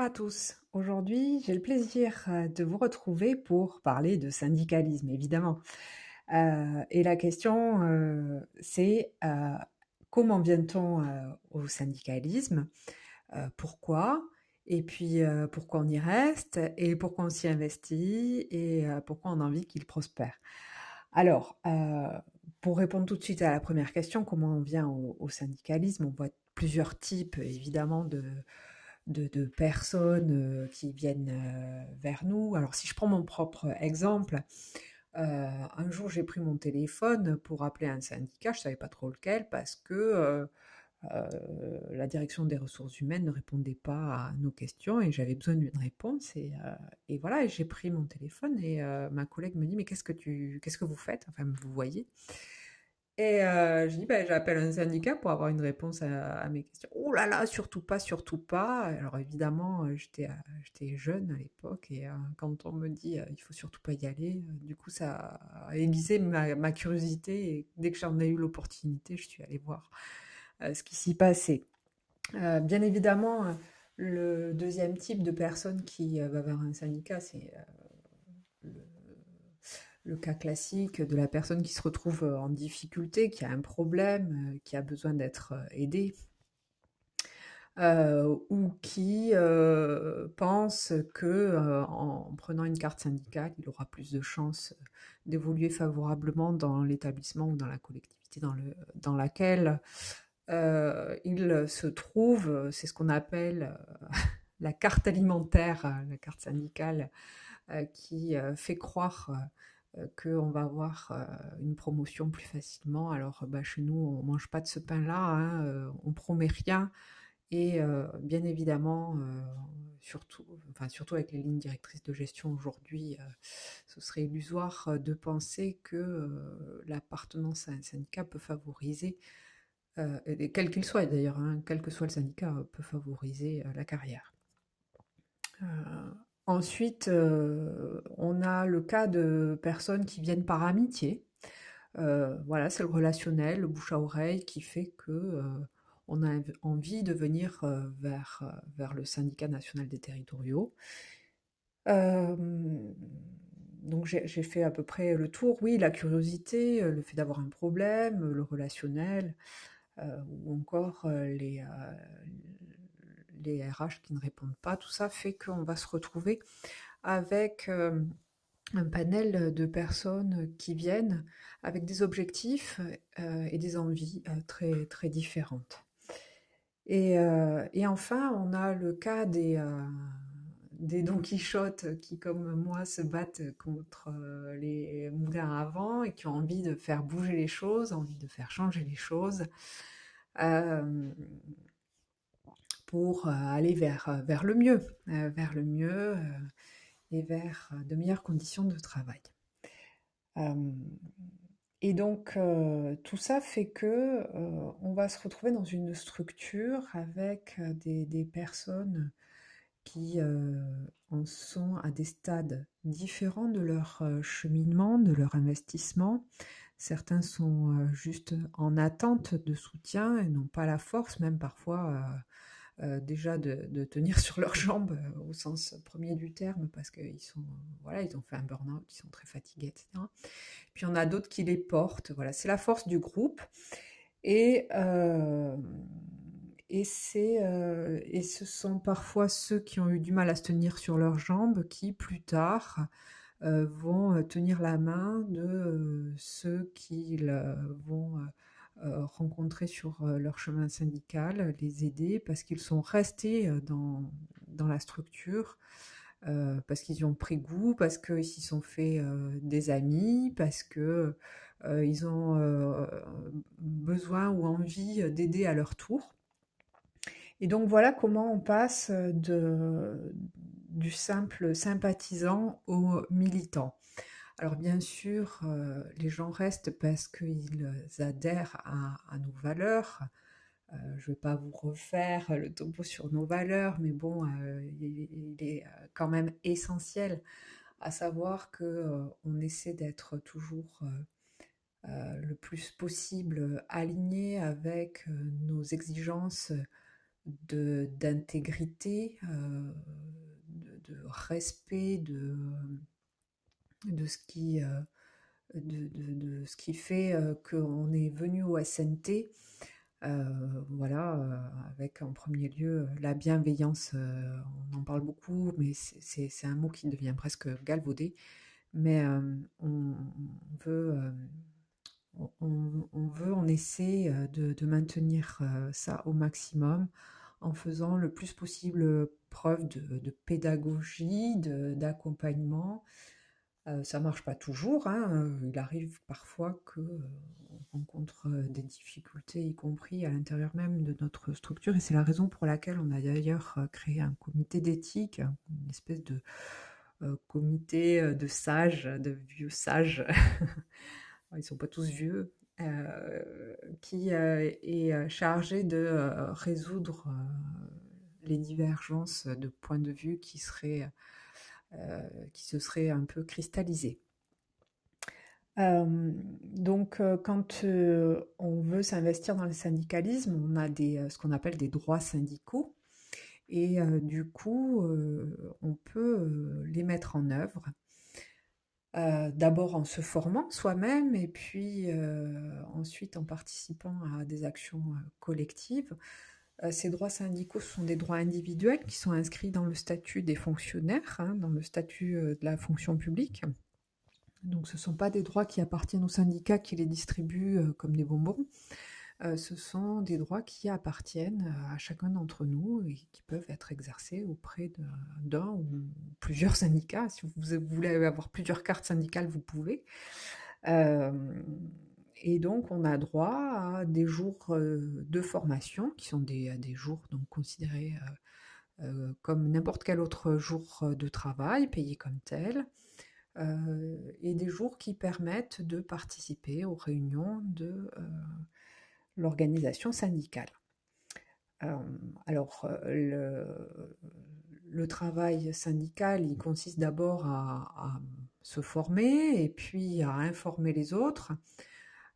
À tous. Aujourd'hui, j'ai le plaisir euh, de vous retrouver pour parler de syndicalisme, évidemment. Euh, et la question, euh, c'est comment vient-on au syndicalisme? Pourquoi? Et puis, pourquoi on y reste? Et pourquoi on s'y investit? Et pourquoi on a envie qu'il prospère? Alors, pour répondre tout de suite à la première question, comment on vient au syndicalisme? On voit plusieurs types, évidemment, de de, personnes qui viennent vers nous. Alors si je prends mon propre exemple, un jour j'ai pris mon téléphone pour appeler un syndicat, je ne savais pas trop lequel, parce que la direction des ressources humaines ne répondait pas à nos questions et j'avais besoin d'une réponse. Et, et voilà, j'ai pris mon téléphone et ma collègue me dit mais qu'est-ce que tu, qu'est-ce que vous faites? Enfin, vous voyez. Et euh, je dis, bah, j'appelle un syndicat pour avoir une réponse à, mes questions. Oh là là, surtout pas, surtout pas. Alors évidemment, euh, j'étais, euh, j'étais jeune à l'époque et quand on me dit, il faut surtout pas y aller, du coup, ça a aiguisé ma, curiosité et dès que j'en ai eu l'opportunité, je suis allée voir ce qui s'y passait. bien évidemment, le deuxième type de personne qui va vers un syndicat, c'est le cas classique de la personne qui se retrouve euh, en difficulté, qui a un problème, euh, qui a besoin d'être euh, aidé, ou qui pense que en prenant une carte syndicale, il aura plus de chances d'évoluer favorablement dans l'établissement ou dans la collectivité dans, le, dans laquelle il se trouve. C'est ce qu'on appelle la carte alimentaire, la carte syndicale, qui fait croire qu'on va avoir euh, une promotion plus facilement. Alors bah, chez nous, on mange pas de ce pain-là, hein, euh, on promet rien. Et bien évidemment, surtout, enfin, surtout avec les lignes directrices de gestion aujourd'hui, ce serait illusoire de penser que l'appartenance à un syndicat peut favoriser, quel qu'il soit d'ailleurs, hein, quel que soit le syndicat, peut favoriser la carrière. Ensuite, euh, on a le cas de personnes qui viennent par amitié. Euh, voilà, c'est le relationnel, le bouche à oreille qui fait que euh, on a envie de venir vers, vers le syndicat national des territoriaux. donc j'ai fait à peu près le tour. Oui, la curiosité, le fait d'avoir un problème, le relationnel, ou encore les, les RH qui ne répondent pas, tout ça fait qu'on va se retrouver avec euh, un panel de personnes qui viennent avec des objectifs euh, et des envies euh, très, très différentes. Et, enfin, on a le cas des, des Don Quichotte qui, comme moi, se battent contre les moulins à vent et qui ont envie de faire bouger les choses, envie de faire changer les choses pour euh, aller vers, euh, vers le mieux, euh, vers le mieux et vers de meilleures conditions de travail. Et donc tout ça fait que on va se retrouver dans une structure avec des, personnes qui en sont à des stades différents de leur cheminement, de leur investissement. Certains sont juste en attente de soutien et n'ont pas la force, même parfois déjà de, tenir sur leurs jambes euh, au sens premier du terme parce qu'ils sont voilà ils ont fait un burn-out, ils sont très fatigués, etc. Puis on a d'autres qui les portent. Voilà, c'est la force du groupe et euh, et et ce sont parfois ceux qui ont eu du mal à se tenir sur leurs jambes qui plus tard vont tenir la main de ceux qui vont euh, rencontrer sur euh, leur chemin syndical, les aider parce qu'ils sont restés euh, dans, la structure, parce qu'ils y ont pris goût, parce qu'ils s'y sont fait des amis, parce que ils ont besoin ou envie d'aider à leur tour. Et donc voilà comment on passe du simple sympathisant au militant. Alors bien sûr, euh, les gens restent parce qu'ils adhèrent à, nos valeurs. Euh, je ne vais pas vous refaire le topo sur nos valeurs, mais bon, euh, il, est quand même essentiel à savoir que on essaie d'être toujours le plus possible aligné avec nos exigences d'intégrité, de, respect de, de, ce qui, de, ce qui fait qu'on est venu au SNT. voilà, avec en premier lieu la bienveillance, on en parle beaucoup, mais c'est un mot qui devient presque galvaudé. Mais on, veut on, veut, on essaie de, maintenir ça au maximum en faisant le plus possible preuve de, pédagogie, d'accompagnement. Ça ne marche pas toujours, hein, il arrive parfois qu'on rencontre des difficultés, y compris à l'intérieur même de notre structure, et c'est la raison pour laquelle on a d'ailleurs créé un comité d'éthique, une espèce de comité de sages, de vieux sages. Ils ne sont pas tous vieux, euh, qui euh, est euh, chargé de résoudre les divergences de points de vue qui, seraient, qui se seraient un peu cristallisées. donc, quand on veut s'investir dans le syndicalisme, on a des, ce qu'on appelle des droits syndicaux, et du coup, on peut les mettre en œuvre euh, d'abord en se formant soi-même et puis euh, ensuite en participant à des actions euh, collectives. Ces droits syndicaux sont des droits individuels qui sont inscrits dans le statut des fonctionnaires, hein, dans le statut de la fonction publique. Donc ce ne sont pas des droits qui appartiennent aux syndicats qui les distribuent comme des bonbons. Euh, ce sont des droits qui appartiennent euh, à chacun d'entre nous et qui peuvent être exercés auprès d'un ou plusieurs syndicats. Si vous voulez avoir plusieurs cartes syndicales, vous pouvez. Euh, et donc, on a droit à des jours de formation, qui sont des, jours donc considérés comme n'importe quel autre jour de travail, payés comme tel, et des jours qui permettent de participer aux réunions de l'organisation syndicale. Euh, alors, euh, le, travail syndical, il consiste d'abord à, se former et puis à informer les autres,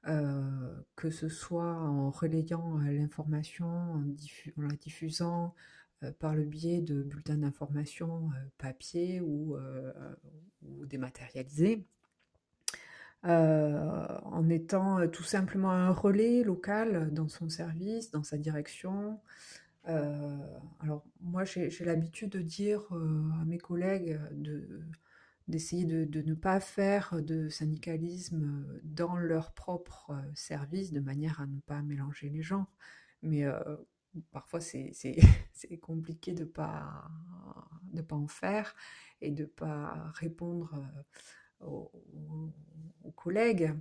euh, que ce soit en relayant l'information, en, la diffusant par le biais de bulletins d'information papier ou, ou dématérialisés, euh, en étant euh, tout simplement un relais local dans son service, dans sa direction. Euh, alors moi j'ai l'habitude de dire à mes collègues d'essayer de, ne pas faire de syndicalisme dans leur propre service de manière à ne pas mélanger les genres. Mais parfois c'est compliqué de ne pas, de pas en faire et de ne pas répondre aux, collègues.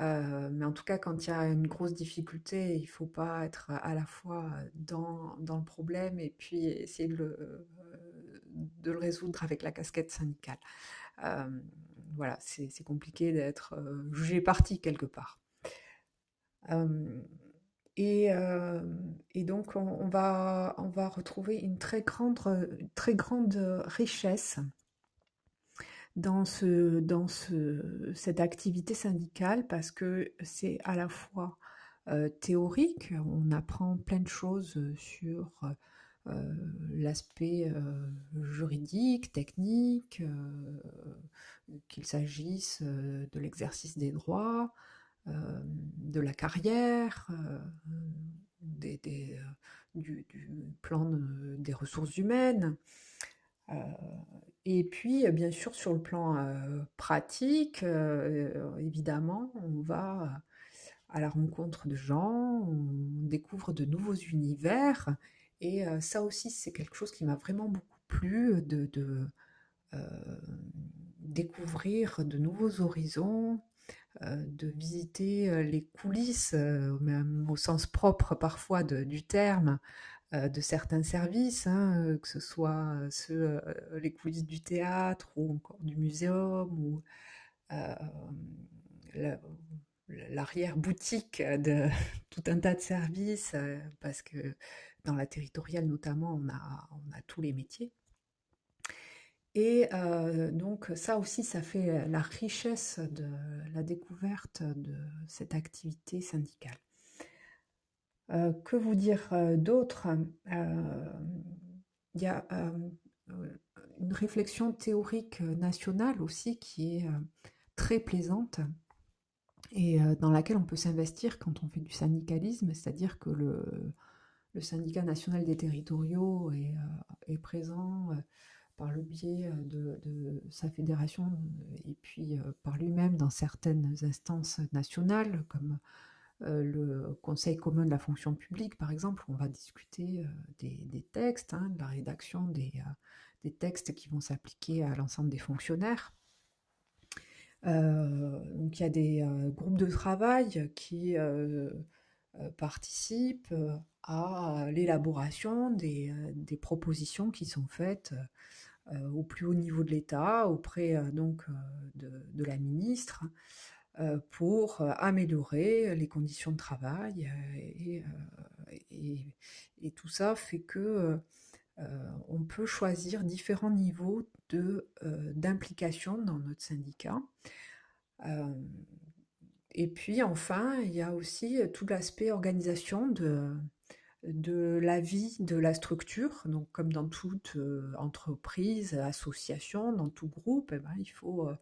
Euh, mais en tout cas, quand il y a une grosse difficulté, il ne faut pas être à la fois dans, dans, le problème et puis essayer de le, euh, de le résoudre avec la casquette syndicale. Euh, voilà, c'est compliqué d'être jugé parti quelque part. Et, et, donc, on, va, on va retrouver une très grande, très grande richesse dans, ce, dans ce, cette activité syndicale parce que c'est à la fois euh, théorique, on apprend plein de choses sur euh, l'aspect euh, juridique, technique, qu'il s'agisse de l'exercice des droits, de la carrière, des, du, plan des ressources humaines. Et puis, euh, bien sûr, sur le plan euh, pratique, euh, évidemment, on va à la rencontre de gens, on découvre de nouveaux univers. Et ça aussi, c'est quelque chose qui m'a vraiment beaucoup plu, de, découvrir de nouveaux horizons, de visiter les coulisses, même au sens propre parfois du terme, euh, de certains services, hein, euh, que ce soit ceux, euh, les coulisses du théâtre ou encore du muséum ou l'arrière-boutique de tout un tas de services, parce que dans la territoriale notamment, on a, tous les métiers. Et donc ça aussi, ça fait la richesse de la découverte de cette activité syndicale. que vous dire d'autre? Il y a une réflexion théorique nationale aussi qui est très plaisante et dans laquelle on peut s'investir quand on fait du syndicalisme, c'est-à-dire que le, le, syndicat national des territoriaux est, est présent par le biais de, sa fédération et puis par lui-même dans certaines instances nationales, comme le Conseil commun de la fonction publique, par exemple, on va discuter des, textes, hein, de la rédaction des, des textes qui vont s'appliquer à l'ensemble des fonctionnaires. donc il y a des groupes de travail qui participent à l'élaboration des, des, propositions qui sont faites euh, au plus haut niveau de l'État, auprès euh, donc euh, de, la ministre, pour améliorer les conditions de travail et, tout ça fait que on peut choisir différents niveaux d'implication dans notre syndicat. Et puis enfin, il y a aussi tout l'aspect organisation de, la vie de la structure, donc comme dans toute euh, entreprise, association, dans tout groupe, eh ben, il faut euh,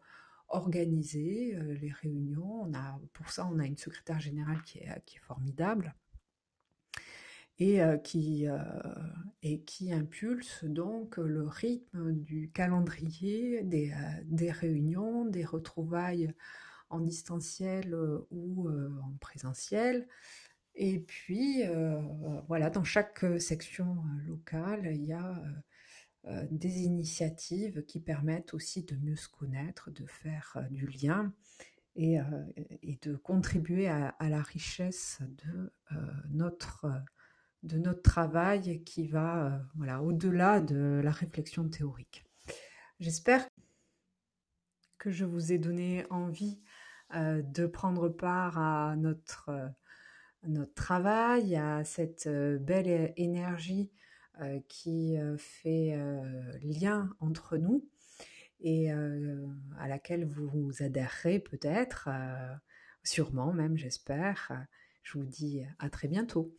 organiser euh, les réunions. Pour ça, on a une secrétaire générale qui est, formidable et, qui, et qui impulse donc le rythme du calendrier des réunions, des retrouvailles en distanciel ou en présentiel, et puis, euh, voilà, dans chaque euh, section euh, locale, il y a des initiatives qui permettent aussi de mieux se connaître, de faire du lien et, de contribuer à, la richesse de, notre, de notre travail qui va voilà, au-delà de la réflexion théorique. J'espère que je vous ai donné envie de prendre part à notre notre travail, à cette belle énergie qui fait lien entre nous et à laquelle vous adhérerez peut-être, sûrement même j'espère. Je vous dis à très bientôt.